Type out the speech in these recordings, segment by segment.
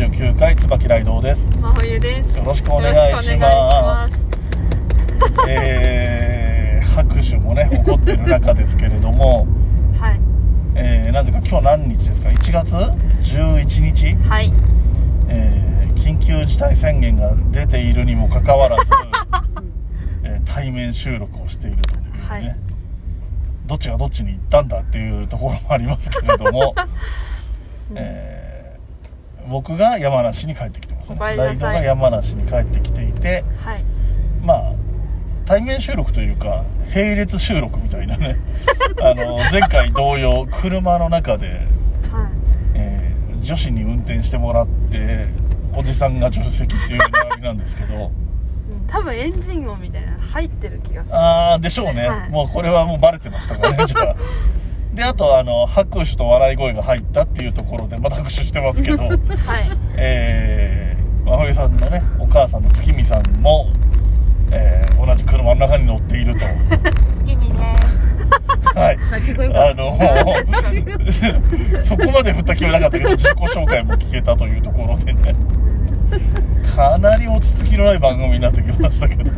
冬のライオン第79回椿ライドウです。真冬です。よろしくお願いします。えー、拍手もね 起こってる中ですけれども。はい。えー、なぜか今日何日ですか？1月？11日、はい。えー緊急事態宣言が出ているにもかかわらず、えー対面収録をしているというね、はいどっちがどっちに行ったんだっていうところもありますけれども、えー僕が山梨に帰ってきてますね。お帰りなさい。ライドが山梨に帰ってきていてはい。まあ対面収録というか並列収録みたいなね。あの前回同様車の中で、はい。えー女子に運転してもらっておじさんが助手席っていう並びなんですけど。う ん多分エンジン音みたいなの入ってる気がする。ああでしょうね、はい。もうこれはもうバレてましたからねじゃあ であとあの拍手と笑い声が入ったっていうところでまた拍手してますけど。はい。えー、真冬さんのねお母さんの月見さんも、えー同じ車の中に乗っていると。月見です。はい。あ、の そこまで振った気はなかったけど自己紹介も聞けたというところでね。かなり落ち着きのない番組になってきましたけど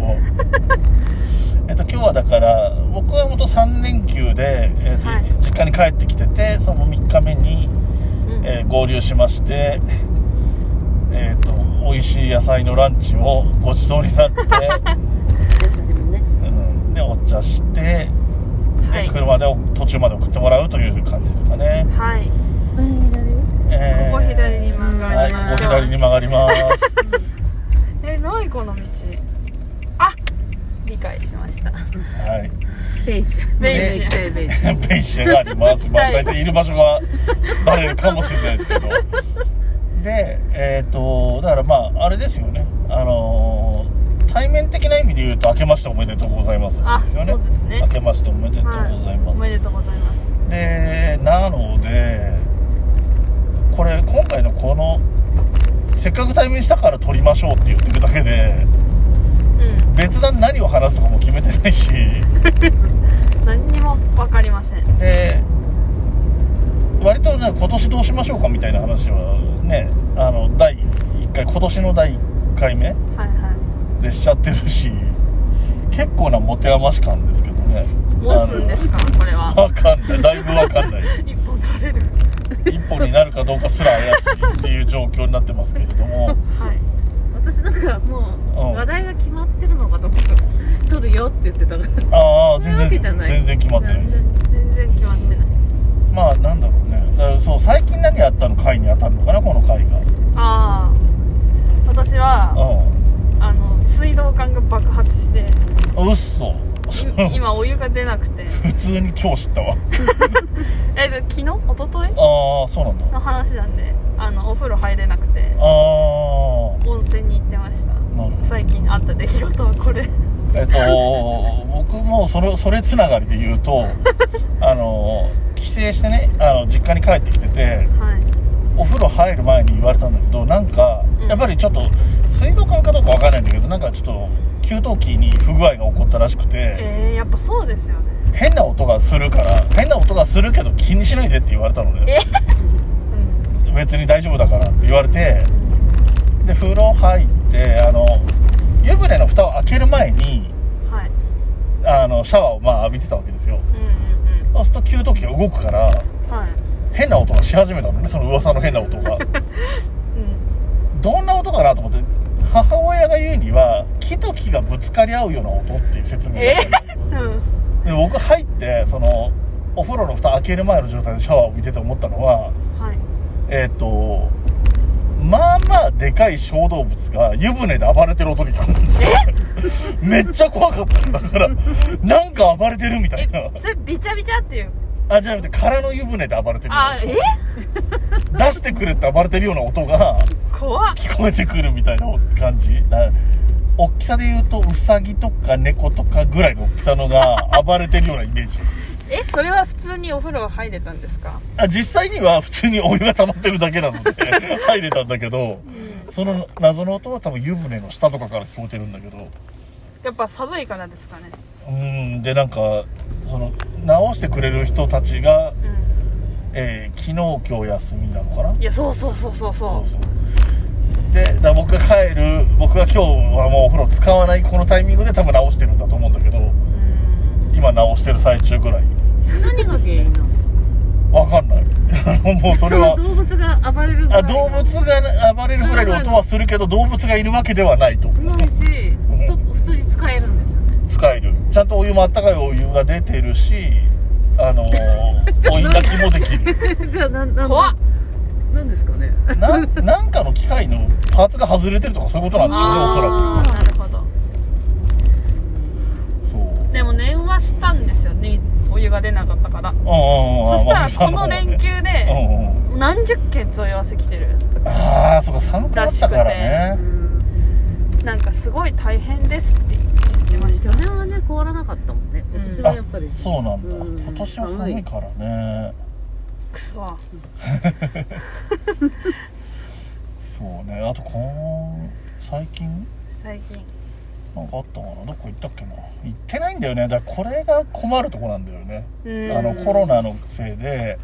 えっと今日はだから僕は元3連休で、えっとはい。実家に帰ってきててその3日目に、うん。えー合流しましてえっ、と美味しい野菜のランチをごちそうになって、うん、でお茶して、ではい。車で途中まで送ってもらうという感じですかね、はい。えーここ左に曲がはいここ。左に曲がります。え、何この道？解しました。はいベイシャ。ベイシャベイベイシャ。ペイシェがありますまあ 大体いる場所が バレるかもしれないですけどでえっ、とだからまああれですよねあのー対面的な意味で言うと明けましておめでとうございますあですよねそうですね明けましておめでとうございます、はい。おめでとうございます。でなのでこれ今回のこのせっかく対面したから撮りましょうって言ってるだけでうん。別段何を話すとかも決めてないし 何にもわかりません。で割とね今年どうしましょうかみたいな話はねあの第1回今年の第1回目。でしちゃってるし結構な持て余し感ですけどね持つんですかこれは。あのわかんないだいぶわかんない 一本取れる。一本になるかどうかすら怪しいっていう状況になってますけれども はい。私なんかもう話題が決まってるのかと思った。撮るよって言ってたから。ああ全然全然決まってないです。全然決まってない。まあなんだろうね。だからそう最近何やったの回に当たるのかなこの回が。ああ。私は、うあの、水道管が爆発して、んうっそい 今お湯が出なくて。普通に今日知ったわ。え、で昨日？一昨日？ああそうなんだ。の話なんで、あの、お風呂入れなくて、温泉に行ってました。最近あった出来事はこれ。えっと僕もそれそれつながりで言うと あの帰省してねあの実家に帰ってきててはい。お風呂入る前に言われたんだけどなんかうんやっぱりちょっと水道管かどうかわかんないんだけどなんかちょっと給湯器に不具合が起こったらしくてえー、やっぱそうですよね。変な音がするから変な音がするけど気にしないでって言われたのねうん。別に大丈夫だからって言われてで風呂入ってあの湯船の蓋を開ける前にはい。あのシャワーをまあ浴びてたわけですようんうんそうすると給湯器が動くからうん。はい。変な音がし始めたのねその噂の変な音が うん。どんな音かなと思って母親が言うには木と木がぶつかり合うような音っていう説明だえったのうん。で僕入ってそのお風呂の蓋開ける前の状態でシャワーを浴びてて思ったのははい。えっ、とまあまあでかい小動物が湯船で暴れてる音に聞こえるんですよ。めっちゃ怖かったんだからなんか暴れてるみたいな。え、それビチャビチャっていう？あじゃなくて空の湯船で暴れてるあ、音え？出してくれって暴れてるような音が怖っ。聞こえてくるみたいな感じ。だ大きさで言うとウサギとか猫とかぐらいの大きさのが暴れてるようなイメージえそれは普通にお風呂入れたんですか？あ実際には普通にお湯が溜まってるだけなので 入れたんだけど、その謎の音は多分湯船の下とかから聞こえてるんだけど。やっぱ寒いからですかね？うんでなんかその直してくれる人たちが、うえー昨日今日休みなのかな？んいやそうそうそうそうそう。そうでだ僕が帰る僕が今日はもうお風呂使わないこのタイミングで多分直してるんだと思うんだけど。うん今直してる最中ぐらい。何が原因なの？わかんない。もうそれは。の動物が暴れるぐらい。あ動物が暴れるぐらいの音はするけど動物がいるわけではないと。ないしと普通に使えるんですよね。使える。ちゃんとお湯もあったかいお湯が出てるしあのー、追い炊きもできる。じゃあなんなん怖っ。なんですかね。ななんかの機械のパーツが外れてるとかそういうことなんでしょうねおそらあーなるほどくそうでも電話したんですよね。お湯が出なかったから。そしたらまあこの連休うでんうん。何十件問い合わせ来てる。ああそっか寒くなったからね。なんかすごい大変ですって言ってました。去年はね凍らなかったもんね。今年はやっぱり。そうなんだ。うん。今年は寒いからね。くそ。そうね。あとこの最近？最近なんかあったかな。どこ行ったっけな。行ってないんだよね。だからこれが困るとこなんだよね。うん。あのコロナのせいで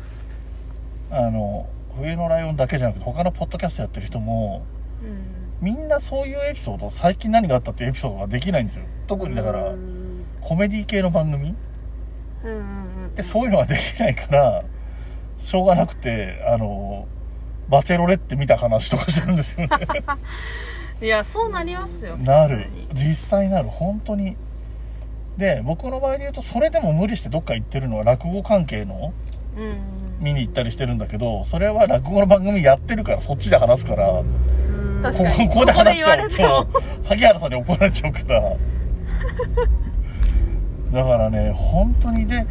あの冬のライオンだけじゃなくて他のポッドキャストやってる人もうん。みんなそういうエピソード最近何があったっていうエピソードができないんですよ。特にだからうん。コメディ系の番組でそういうのができないからしょうがなくてあのバチェロレッテ見た話とかしてるんですよね いやそうなりますよなる。実際なる。本当に。で僕の場合で言うとそれでも無理してどっか行ってるのは落語関係の見に行ったりしてるんだけどそれは落語の番組やってるからそっちで話すからこうん。確かに。ここで話しちゃうと萩原さんに怒られちゃうから。だからね本当にで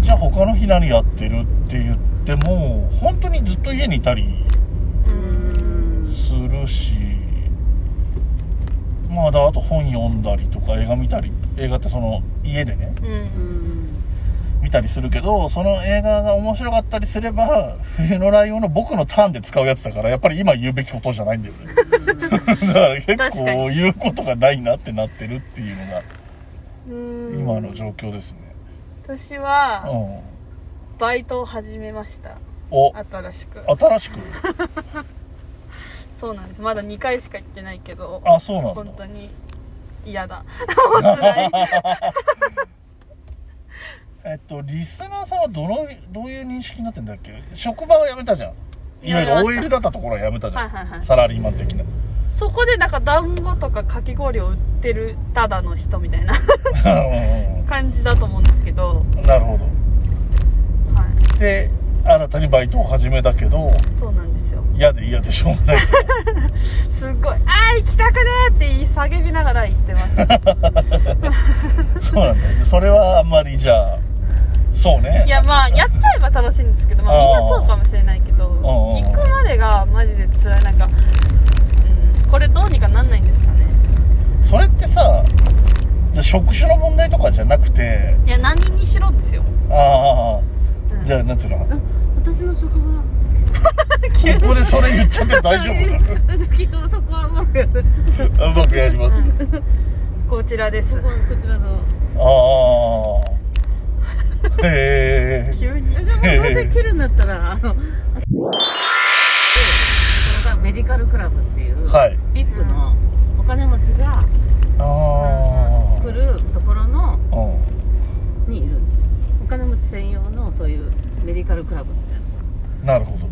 じゃあ他の日何やってるって言っても本当にずっと家にいたりうん。するしまあだあと本読んだりとか映画見たり映画ってその家でねうん。うん見たりするけどその映画が面白かったりすれば冬のライオンの僕のターンで使うやつだからやっぱり今言うべきことじゃないんだよね。だから結構言うことがないなってなってるっていうのがうん。今の状況ですね。私はうん。バイトを始めました。お。新しく。新しく？そうなんです。まだ2回しか行ってないけど。あそうなんだ。本当に。嫌だ。い。えっとリスナーさんはどのどういう認識になってんだっけ？職場は辞めたじゃん。いわゆる OL だったところは辞めたじゃん、はいはいはい。サラリーマン的な。そこでなんか団子とかかき氷を売ってるただの人みたいな。うん。感じだと思うんですけど。うんなるほど。はい。で新たにバイトを始めたけど。そうなんです。よ嫌で嫌でしょうがない。すっごい「あー行きたくね!」って言い叫びながら行ってます。そうなんだそれはあんまりじゃあそうね。いやまあやっちゃえば楽しいんですけど、まあ、みんなそうかもしれないけどん行くまでがマジで辛い。なんか、うん、これどうにかなんないんですかね。それってさ職種の問題とかじゃなくていや何にしろですよ、ああうん。じゃあなんつうの？あ私の職場 ここでそれ言っちゃって大丈夫なの？きっとそこはうまくやるうまくやりますこちらです。こここちらの。ああへえ急に。えでもどうせ切るんだったらあのこれがメディカルクラブっていう、はい。ビップのお金持ちがああ来るところのうん。にいるんです。よお金持ち専用のそういうメディカルクラブみたいなるほど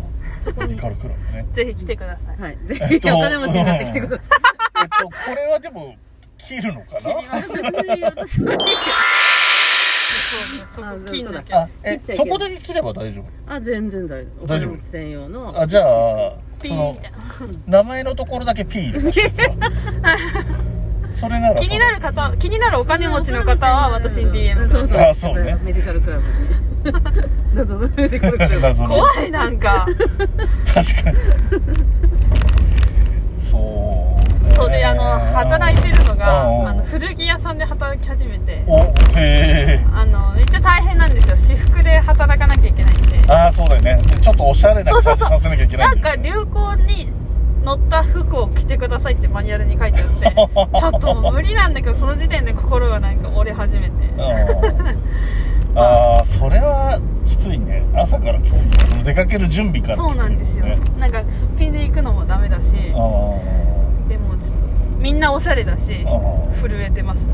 メディカルクラブね。ぜひ来てください。なはい。ぜえっとひお金持ちになってきてください。えっとこれはでも切るのかな？切んなきゃあえそこだけ切れば大丈夫？どあ全然大丈夫。お大丈夫？専用の。あじゃあその名前のところだけ P 入れましょ それなら気になる方気になるお金持ちの方は私に DM そうそうあそうね。メディカルクラブに 謎のメディカルクラブ謎の怖いなんか。確かに。そう。ねそうであの働いてるのが、あの古着屋さんで働き始めて。おへえあのめっちゃ大変なんですよ。私服で働かなきゃいけないんで。ああそうだよね。ちょっとおしゃれなそうそうそう。させなきゃいけない。なんんだよねか流行に乗った服を着てくださいってマニュアルに書いてあって ちょっともう無理なんだけどその時点で心がなんか折れ始めて。うんああ。それはきついね。朝からきついその出かける準備からきついそうなんですよ。ね。なんかすっぴんで行くのもダメだし。あでもちょっとみんなおしゃれだしあ震えてます。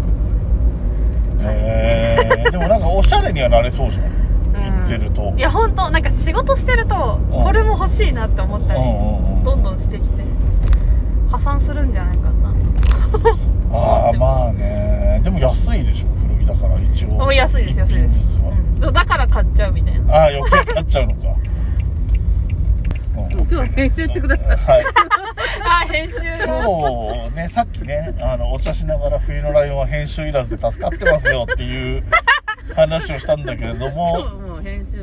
あへえでもなんかおしゃれにはなれそうじゃん。うん。言ってると。いや本当なんか仕事してるとうん。これも欲しいなって思ったりどんどんしてきて破産するんじゃないかな。ああまあね。でも安いでしょ古着だから一応。安いです安いです、だから買っちゃうみたいな。ああ余計買っちゃうのか、うん。今日は編集してください。はい。あ編集の今日ねさっきねあのお茶しながら冬のライオンは編集いらずで助かってますよっていう話をしたんだけれども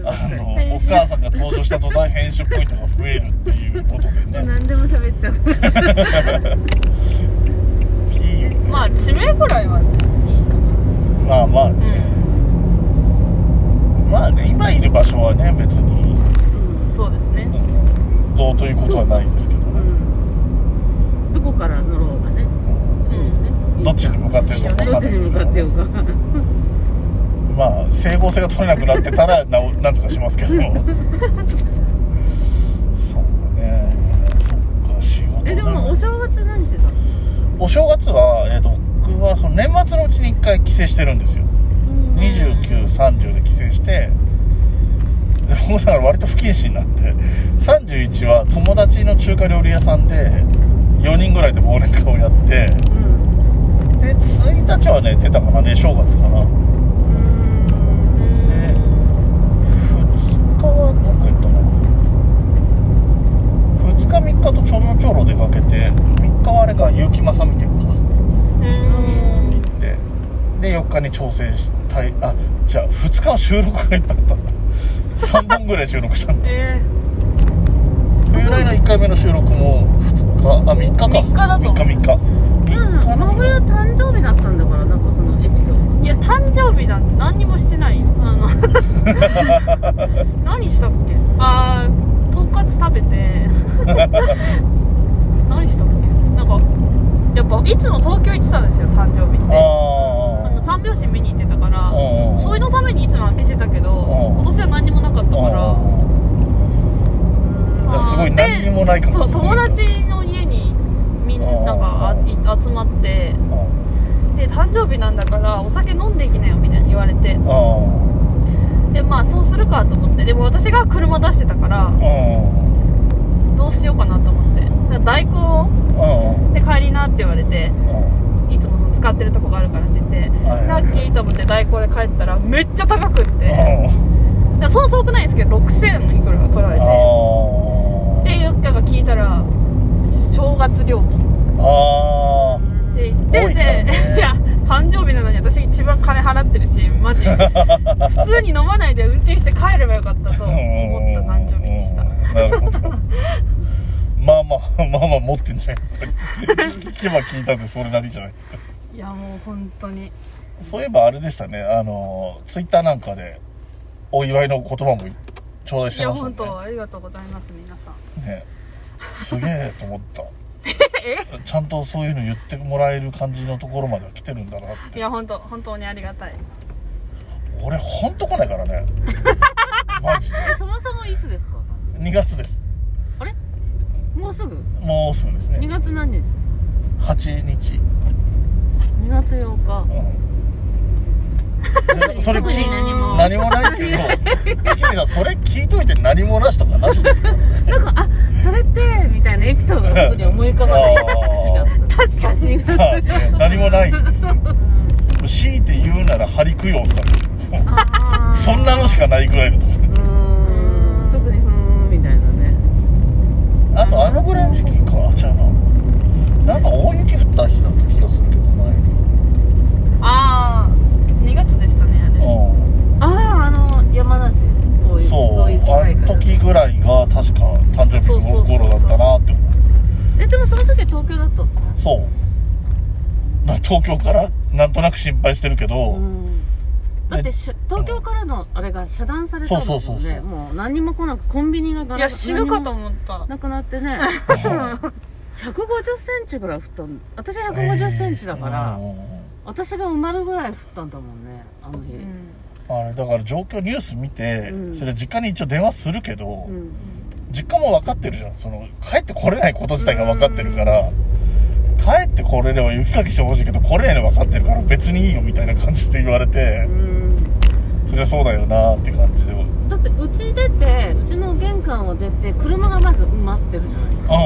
あのお母さんが登場した途端編集ポイントが増えるっていうことでね。何でも喋っちゃう。まあ地名ぐらいはいいかまあまあね、まあね今いる場所はね別に。うんなそうですね。どうということはないですけどう。ねん。どこから乗ろうがね。うん。どっちに向かってるか分かんないですけどかってようかまあ整合性が取れなくなってたら なおなんとかしますけど。そうね。そっか仕事ねえでもお正月何してたの？お正月は、えー、と僕はその年末のうちに1回帰省してるんですよ2930で帰省してで僕だから割と不謹慎なんで31は友達の中華料理屋さんで4人ぐらいで忘年会をやってうん。で1日はね出たかなね正月かな。で2日はどこ行ったかな。2日3日とちょろちょろ出かけて3日はあれか結城正美店か。うん。行ってで4日に調整したい。あじゃあ2日は収録がいっぱいあったんだ。3本ぐらい収録したんだ。え冬来の1回目の収録も2日あ3日か。3日だと。思う3日。3日3日うん真冬誕生日だったんだからなんかそのエピソーー、いや誕生日なんて何にもしてないよ。あの 何したっけ？ああとんかつ食べて。何したっけ？なんかやっぱいつも東京行ってたんですよ誕生日って。ああの三拍子見に行ってたからそれのためにいつも開けてたけどうん。今年は何にもなかったから。すごい何にもないかもでそう友達の家にみんなが集まってで誕生日なんだからお酒飲んでいきなよみたいに言われて。でまあそうするかと思って。でも私が車出してたからどうしようかなと思って。代行で帰りなって言われて使ってるとこがあるからって言ってはいラッキーと思って代行で帰ったらめっちゃ高くって。そう遠くないですけど6000いくら取られて。っていうかが聞いたら正月料金。あって言って多いからね。で いや誕生日なのに私一番金払ってるしマジ。普通に飲まないで運転して帰ればよかったと思った誕生日でした。まあまあまあまあ持ってんじゃんやっぱり。聞けば聞いたんでそれなりじゃないですかいやもう本当に。そういえばあれでしたね。あのツイッターなんかでお祝いの言葉も頂戴しいやてましたね。本当ありがとうございます皆さん。ね。すげえと思った。ちゃんとそういうの言ってもらえる感じのところまでは来てるんだなって。いや本当本当にありがたい。俺ほんと来ないからね。マジで。えそもそもいつですか？2月です。あれ？もうすぐ？もうすぐです2ね月何日ですか？8日2月8日。うん。でそれ特に何も。何もないけど君さんそれ聞いといて何もなしとかなしですからねなんかあそれってみたいなエピソードが特に思い浮かばない確かに。2月はい。何もない。強いて言うなら張り供養とかそんなのしかないぐらいのとこ特にふーんみたいなね。あとあのぐらいの時期か。あちゃうな。なんか大雪降った日だった気がするけど前にああ2月でしたねあれうあああの山梨こういうんそうこういう機あの時ぐらいが確か誕生日の頃だったなって思う。えでもその時は東京だったの？そう。まあ東京からなんとなく心配してるけど、うん。だってし東京からのあれが遮断されたんですよそうそうそうそもう何にも来なくコンビニがガラいや死ぬかと何思った。もなくなってね。150センチぐらい降ったん。私150センチだから、うん。私が埋まるぐらい降ったんだもんねあの日、うんあれだから状況ニュース見て、うん。それ実家に一応電話するけど、うん。実家も分かってるじゃん。その帰ってこれないこと自体が分かってるから、帰ってこれれば雪かきしてほしいけど来れないの分かってるから別にいいよみたいな感じで言われてう、ん。そりゃそうだよなって感じで。うんだってうち出てうちの玄関を出て車がまず埋まってるじゃないですか。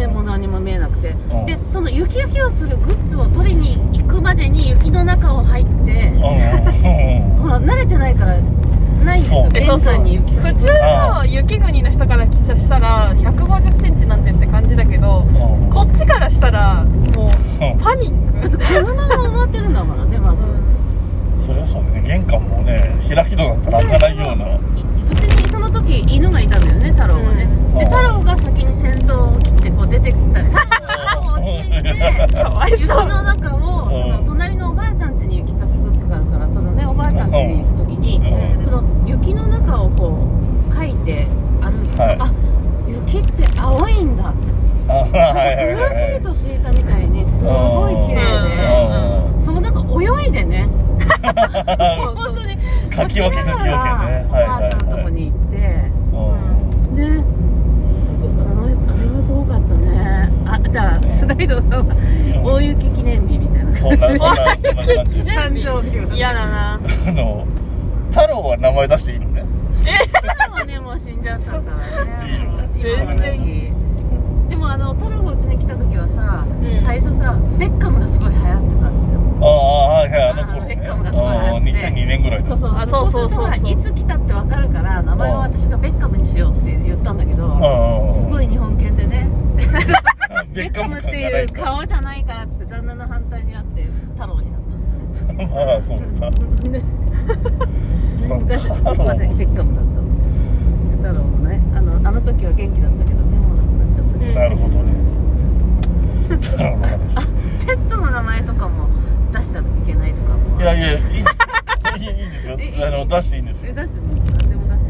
でもう何も見えなくて、ん。でその雪焼きをするグッズを取りに行くまでに雪の中を入って、ほら慣れてないからないんですよ。玄関に雪。普通の雪国の人からしたら1 5 0センチなんてって感じだけどうん。こっちからしたらもうパニック。車が埋まってるんだからねまず、そりゃそうだね。玄関もね開き戸だったら開かないようなその時犬がいたんだよね太郎がね、うん。で太郎が先に先頭を切ってこう出てきた。太郎が後をついて雪の中をその隣のおばあちゃん家に雪かきグッズがあるからそのねおばあちゃん家に行く時にうん。その雪の中をこうかいて歩くと、はい。あ雪って青いんだ。ブルーシート敷いたみたいにすごい綺麗で。うん。そうなんか泳いでね。本当にかき分けかき分けね。おばあちゃんのとこに行って。うん。ねすごくあのあれはすごかったね。あじゃあスライドさんは大雪記念日みたいなそ感じ。んなそんなそんな感じ記念日。誕生日は嫌だな あの太郎は名前出していいのね。太郎はねもう死んじゃったからね。いいよ今の時でもあの太郎がうちに来た時はさ、うん。最初さベッカムがすごい流行ってたんですよああはいはいあの頃ね。ベッカムがすごい流行って。てああ2002年ぐらい。だそうそう。あそうそうそう。そうするとほらいつ来たってわかるから名前は私がベッカムにしようって言ったんだけどうんすごい日本犬でね。ベッカムってていいうう顔じゃないからっつって旦那の反対にあって太郎になったんだね。まあそうだね。昔太郎も僕はベッカムだった。の太郎もねあのあの時は元気だったけどねもう亡くなっちゃったけど。なるほどね。太郎の話。ペットの名前とかも出しちゃいけないとかもいやいやいいいいいいんですよ。あの出していいんですえよ出しても何でも出し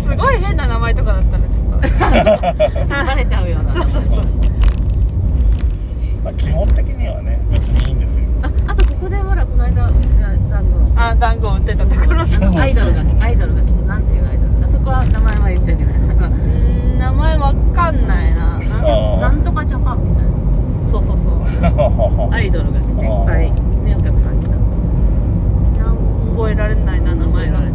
て。すごい変な名前とかだったらちょっと。バレちゃうような。そうそうそうまあ基本的にはね別にいいんですよ。ああとここでほらこの間うちであの。あ団子売ってたところアイドルがアイドルが来てなんていうアイドル？あそこは名前は言っちゃいけない。うん名前わかんないな。なじゃなんとかジャパンみたいそうそうそう。な アイドルが来ていっぱいねお客さん来た。なん覚えられないな名前が。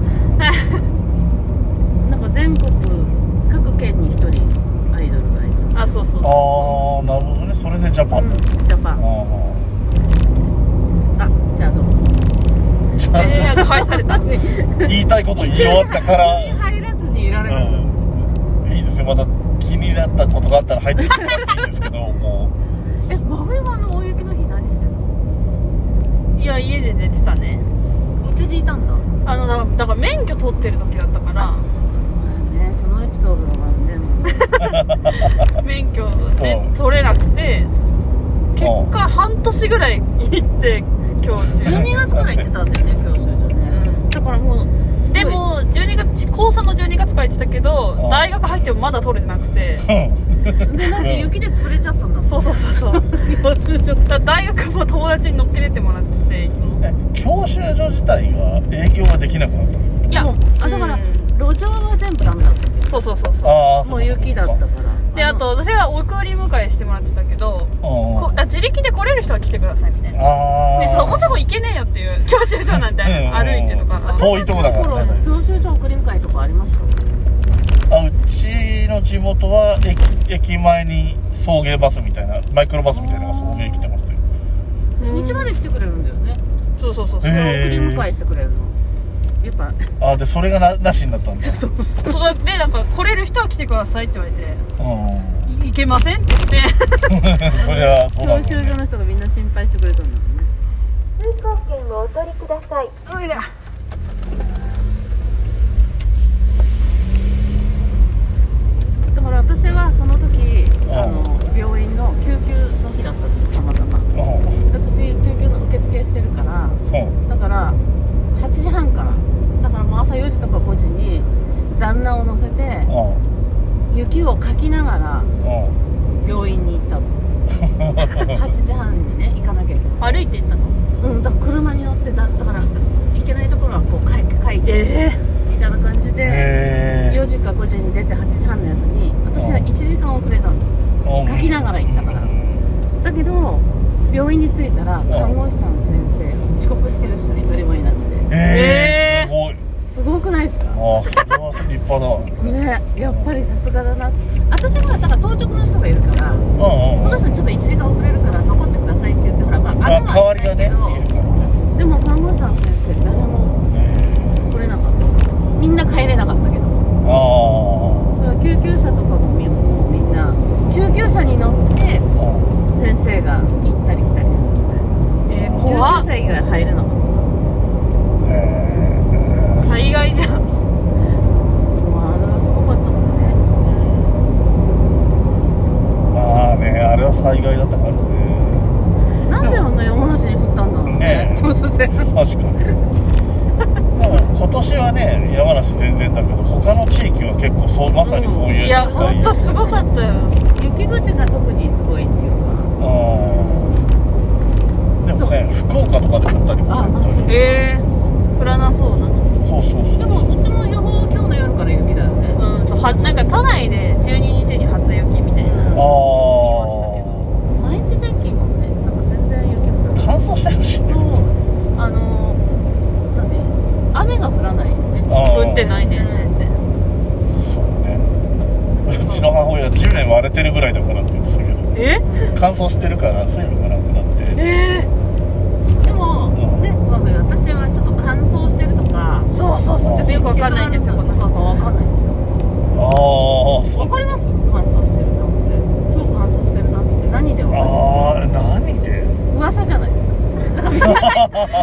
なんか全国各県に一人アイドルがいる。あそうそうそうあそあなるほどね。それでジャパン。だ、うんジャパン。ああじゃあどう？もあちゃんう？えー、返された。と 言いたいこと言い終わったから。入らずにいられなかったうん。いいですよ。また気になったことがあったら入ってきてもらっていいですけどもえ真冬はあの大雪の日何してたのいや家で寝てたねうちでいたんだあのだからだから免許取ってる時だったからそうだよねそのエピソードがねもう免許で取れなくて結果半年ぐらい行って教授12月から行ってたんだよね教習所ね、うんだからもうでも12月高3の12月から行ってたけどうん大学入ってもまだ取れてなくて。うんでなんで雪で潰れちゃったんだそうそうそうそう。教習所だ大学も友達に乗っけてってもらってていつも。え教習所自体が営業ができなくなったの？いやもうあだからうん。路上は全部ダメだったそうそうそうそう。もう雪だったからであと私が送り迎えしてもらってたけどこああ自力で来れる人は来てくださいみたいな。あでそもそも行けねえよっていう教習所なんてうん歩いてとか。遠いとこだからね。教習所送り迎えとかありましたあうちの地元は駅駅前に送迎バスみたいなマイクロバスみたいなのが送迎来てましたよ。うん。道まで来てくれるんだよねそうそうそうそう、へ送り迎えしてくれるの？やっぱ。あでそれがななしになったんだ。そうそう。でなんか来れる人は来てくださいって言われて。うい行けませんって言って。ん そりゃそうだ教習所の人がみんな心配してくれたんだもんね。通行券をお取りください。おいら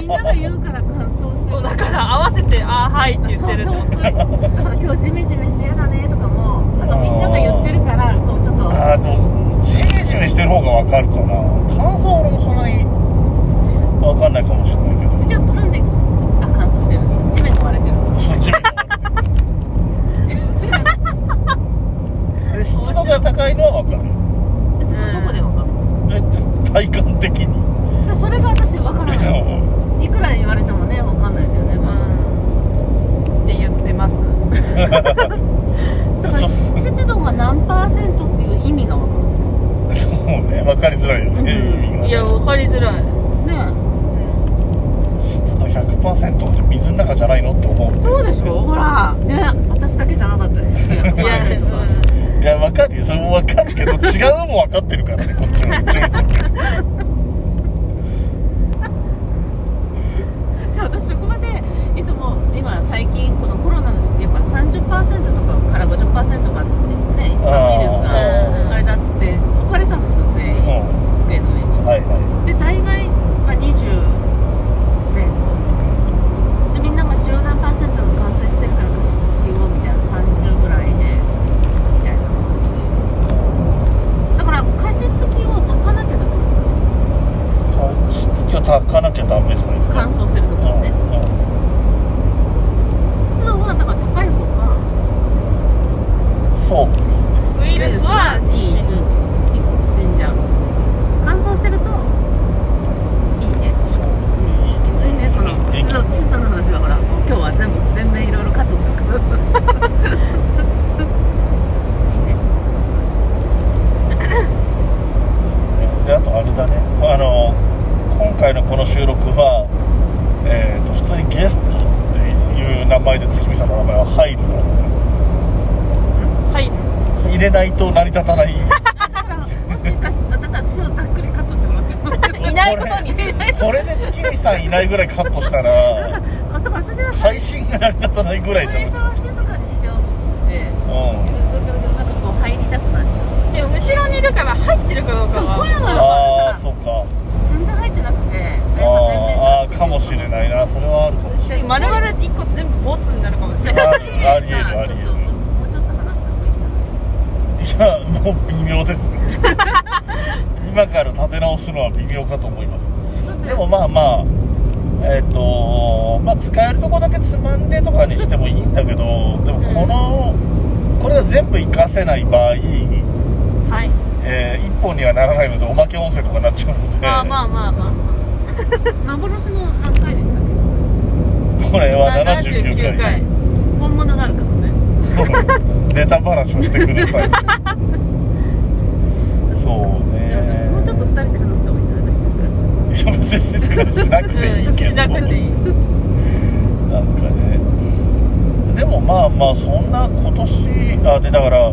みんなが言うから乾燥してそうだから合わせて「ああはい」って言ってるんですだから今日ジメジメして嫌だねとかもなんかみんなが言ってるからこうちょっと。ジメジメしてる方がわかるかな。乾燥俺もそんなにわかんないかもしれないけど。じゃあなんであ乾燥してるんですか地面が割れてるの？そう湿度 が高いのはわかる。そこどこでわかるんですかえ体感的に。だから湿度が何パーセントっていう意味が分かそうね分かりづらいよね、うん。ね。いや分かりづらい、るね湿度100%って水の中じゃないのって思うそうでしょ。ほらね私だけじゃなかったしいやでもいや分かるよ。それも分かるけど違うも分かってるからねこっちも。注 意じゃあ私職場でいつも今最近このコロナの40%とかから50%とかってね一番ウイルスが。静かにしてよと思って、うん、なんかこう入りたくなっちゃうでも後ろにいるから入ってるかどうかそう声がああからさ全然入ってなくてああかもしれないなそれはあるかもしれない。丸々一個全部ボツになるかもしれない。ありえるありえる。いやもう微妙ですね。今から立て直すのは微妙かと思います。でもまあまあえっ、とまあ、使えるとこだけつまんでとかにしてもいいんだけどでもこの、これが全部活かせない場合、はい。えー、一本にはならないのでおまけ音声とかになっちゃうので。まあまあまあまあ、まあ、幻の何回でしたっけ？これは79回 ,79 回。本物なるからね。ネタ話をしてください。そう。にしいや別に静かにしなくていいけどしなくていいなんかね。でもまあまあそんな今年あでだから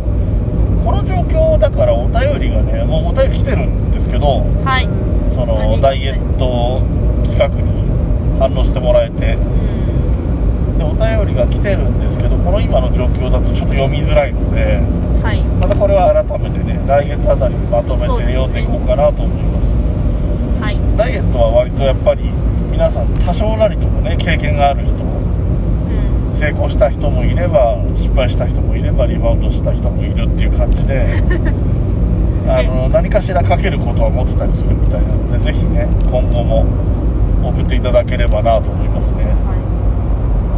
この状況だからお便りがねもうお便り来てるんですけどはい。そのダイエット企画に反応してもらえて。うん。でお便りが来てるんですけどこの今の状況だとちょっと読みづらいのではい。またこれは改めてね来月あたりにまとめて読んでいこうかなと思います。はいダイエットは割とやっぱり皆さん多少なりともね経験がある人うん。成功した人もいれば失敗した人もいればリバウンドした人もいるっていう感じで あの何かしらかけることは持ってたりするみたいなのでぜひね今後も送っていただければなと思いますね。は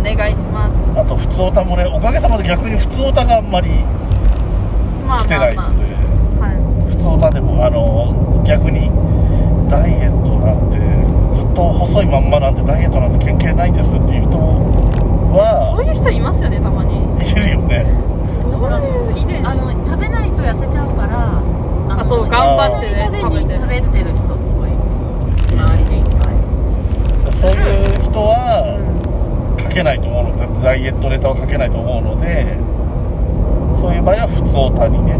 い。お願いします。あと普通オタもねおかげさまで逆に普通オタがあんまりまあ来てないので、まあまあはい。普通オタでもあの逆にダイエットなんてずっと細いまんまなんでダイエットなんて経験ないんですっていう人そうはいう人いますよねたまに。いるよね。どういう遺伝子。あの食べないと痩せちゃうからあそう頑張ってね食べに食べて食べれてる人とかいますよ周りでいっぱい。そういう人はう書けないと思うのでダイエットネタは書けないと思うのでそういう場合は普通オタにね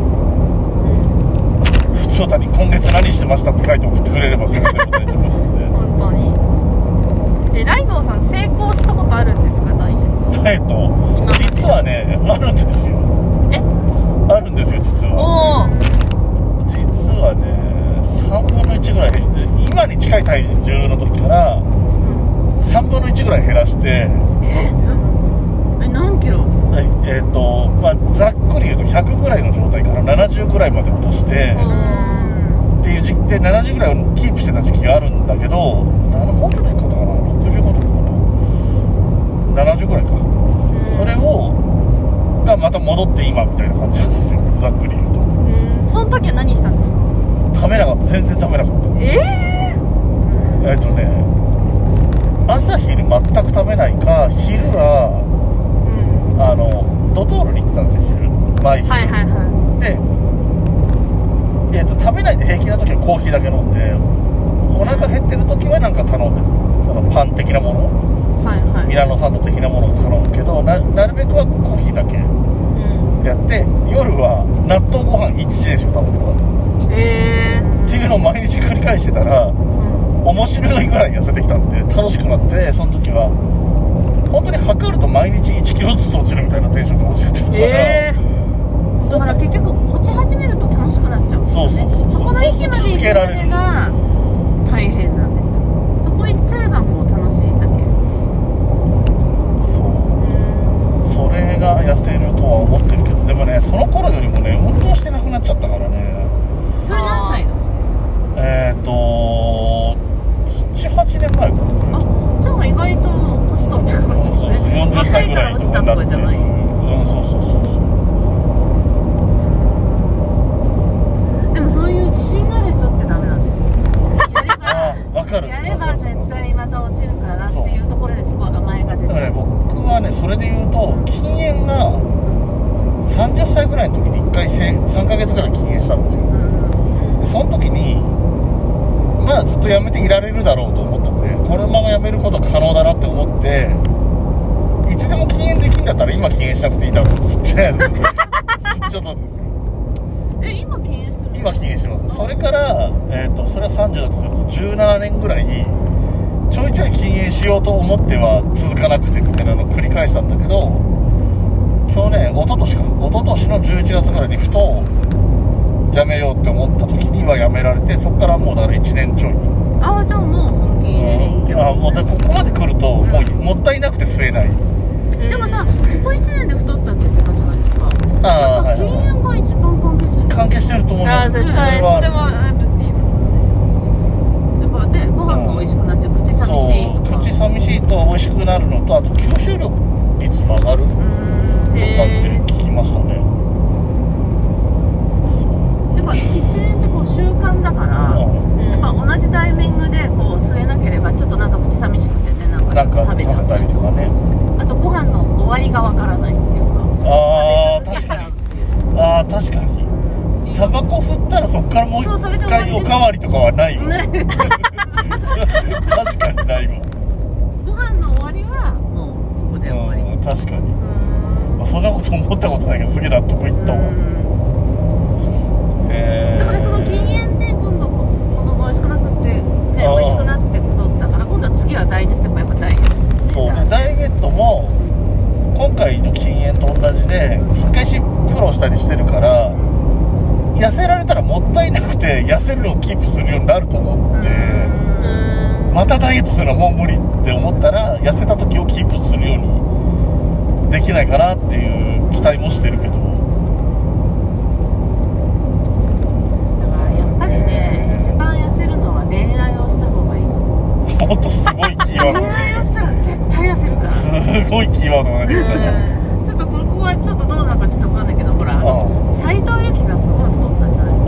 普通オタに今月何してましたって書いて送ってくれればそれでも大丈夫なの本当に。えライドウさん成功したことあるんですかダイエットでダイエット実はねあるんですよ。え？あるんですよ実は。おお実はね3分の1ぐらい今に近い体重の時から3分の1ぐらい減らして。え？何キロ？はいえっ、とまあざっくり言うと100ぐらいの状態から70ぐらいまで落として、うんっていう時期で70ぐらいをキープしてた時期があるんだけどなもうちょっと低かったかな。65とかかな70ぐらいかそれをがまた戻って今みたいな感じなんですよ。ざっくり言うと。うん。その時は何したんですか？食べなかった。全然食べなかった。えええっとね朝昼全く食べないか昼はうん。あのドトールに行ってたんですよ昼。毎昼、はいはいはで、えー、と食べないで平気な時はコーヒーだけ飲んでお腹減ってる時はなんか頼んでるそのパン的なものいはいはい。ミラノサンド的なものを頼むけどななるべくはコーヒーだけうん。やって夜は納豆ご飯1時でしか食べてこない。ええっていうのを毎日繰り返してたらうん。面白いぐらい痩せてきたんで楽しくなってその時は本当に測ると毎日1キロずつ落ちるみたいなテンションで落ちてたから、えだから結局落ち始めると楽しくなっちゃうんですよね。そこの域まで行くま続けられるでが大変なんですよ。そこ行っちゃえばもう楽しいだけ。そう。うんそれが痩せるとは思ってるけどでもねその頃よりもね運動してなくなっちゃったからね。それ何歳の時ですか？えっ、ー、と78年前かなあじゃあ意外と年取ってからですね。40歳ぐらい若いから落ちたとかじゃない。うんそうそうそうそうもそういう自信がある人ってダメなんですよ。や あれあ分かる。ばやれば絶対また落ちるからっていうところですごい甘えが出だから僕はねそれで言うと禁煙が30歳ぐらいの時に1回せ3ヶ月ぐらい禁煙したんですよ。うん。でその時にまあずっとやめていられるだろうと思ったんでこのままやめることは可能だなって思っていつでも禁煙できんだったら今禁煙しなくていいだろうっつって吸っちゃったんですよ。え今禁煙してる今禁煙してますそれから、えー、とそれは30だとすると17年ぐらいちょいちょい禁煙しようと思っては続かなくてみたいなのを繰り返したんだけど去年一昨年か。一昨年の11月ぐらいにふとやめようって思った時にはやめられてそこからもうだから1年ちょい、ああじゃあもう本気でいいけど、あもうでここまで来るともうもったいなくて吸えない。うんでもさここ1年で太ったって言ってたじゃないですか。ああはい禁はい。煙が一番関係してると思いますあ絶対。それは。あるっていうやっぱねご飯が美味しくなって、口寂しいとか。口寂しいと美味しくなるのとあと吸収力率も上がる。とかって聞きましたね。やっぱ喫煙ってこう習慣だから、うん、やっぱ同じタイミングでこう吸えなければちょっとなんか口寂しくてねなんか食べちゃったりとかね。あとご飯の終わりがわからないっていうか。ああ確かに。ああ確かに。はないわね。確かにないわご飯の終わりはもうそこで終わり。うん確かに。うん。まあそんなこと思ったことないけどすげえ納得いったわ。うん。へえだからその禁煙で今度ここの美味しくなくってねあー。美味しくなって太ったから今度は次は第二ステップやっぱダイエットそうね。ダイエットも今回の禁煙と同じで一回し苦労したりしてるから痩せられたらもったいなくて痩せるのをキープするようになると思ってうん。またダイエットするのはもう無理って思ったら痩せた時をキープするようにできないかなっていう期待もしてるけど。だからやっぱりね一番痩せるのは恋愛をした方がいいと。すごいキーワ恋ー愛をしたら絶対痩せるから。ドすごいキーワードが出てきたね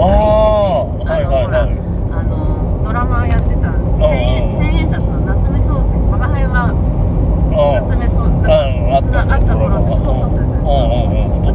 はいはいはい。あのほらあのドラマやってた千円千円札の夏目漱石我が輩はあ夏目漱石があった頃ってすごい太ってたじゃないですか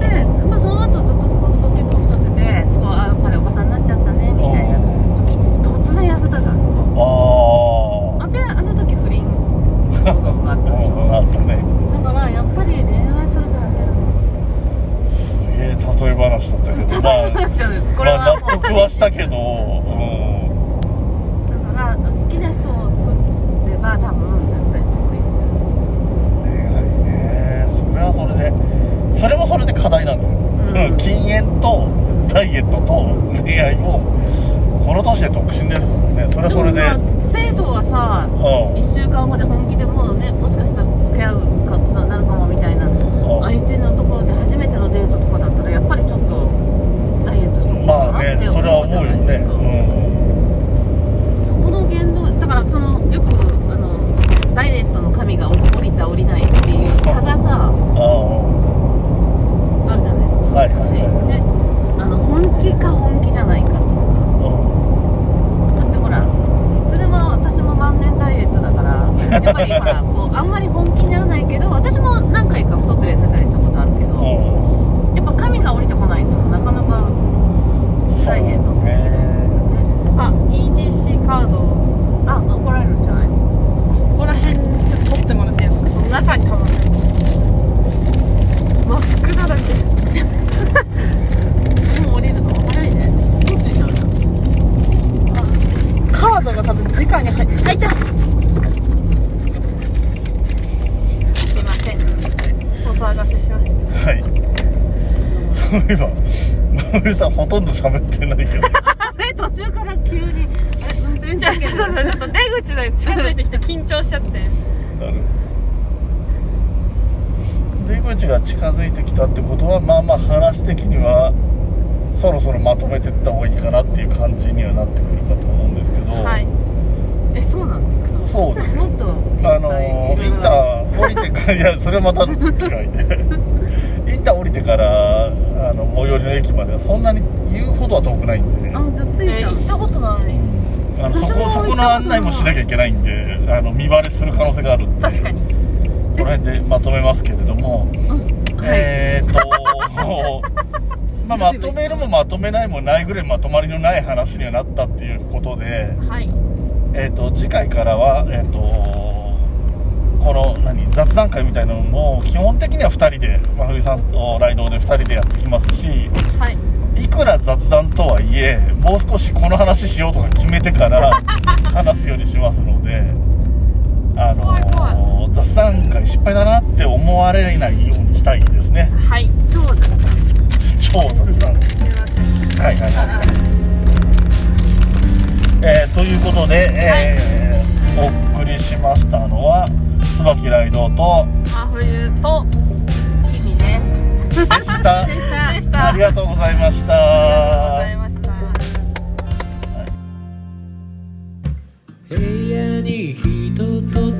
いやそれはまたの機会でインター降りてからあの最寄りの駅まではそんなに言うほどは遠くないんで。あじゃあついちゃうえー行ったことない。あのそこそこの案内もしなきゃいけないんであの見バレする可能性があるんで。確かに。この辺でまとめますけれども、はい。えーっと まあ、まとめるもまとめないもないぐらいまとまりのない話にはなったっていうことで、はい。えーっと次回からは、えーっとこの何雑談会みたいなのも基本的には2人で真冬さんとライドウで2人でやってきますしはい。いくら雑談とはいえもう少しこの話しようとか決めてから 話すようにしますのであの怖い怖雑談会失敗だなって思われないようにしたいですね。はい超雑超雑談。はいはいはい。えーということで、えーお送りしましたのは椿ライドウと真冬と月見ですでしたでしたありがとうございました。ありがとうございました。部屋に人と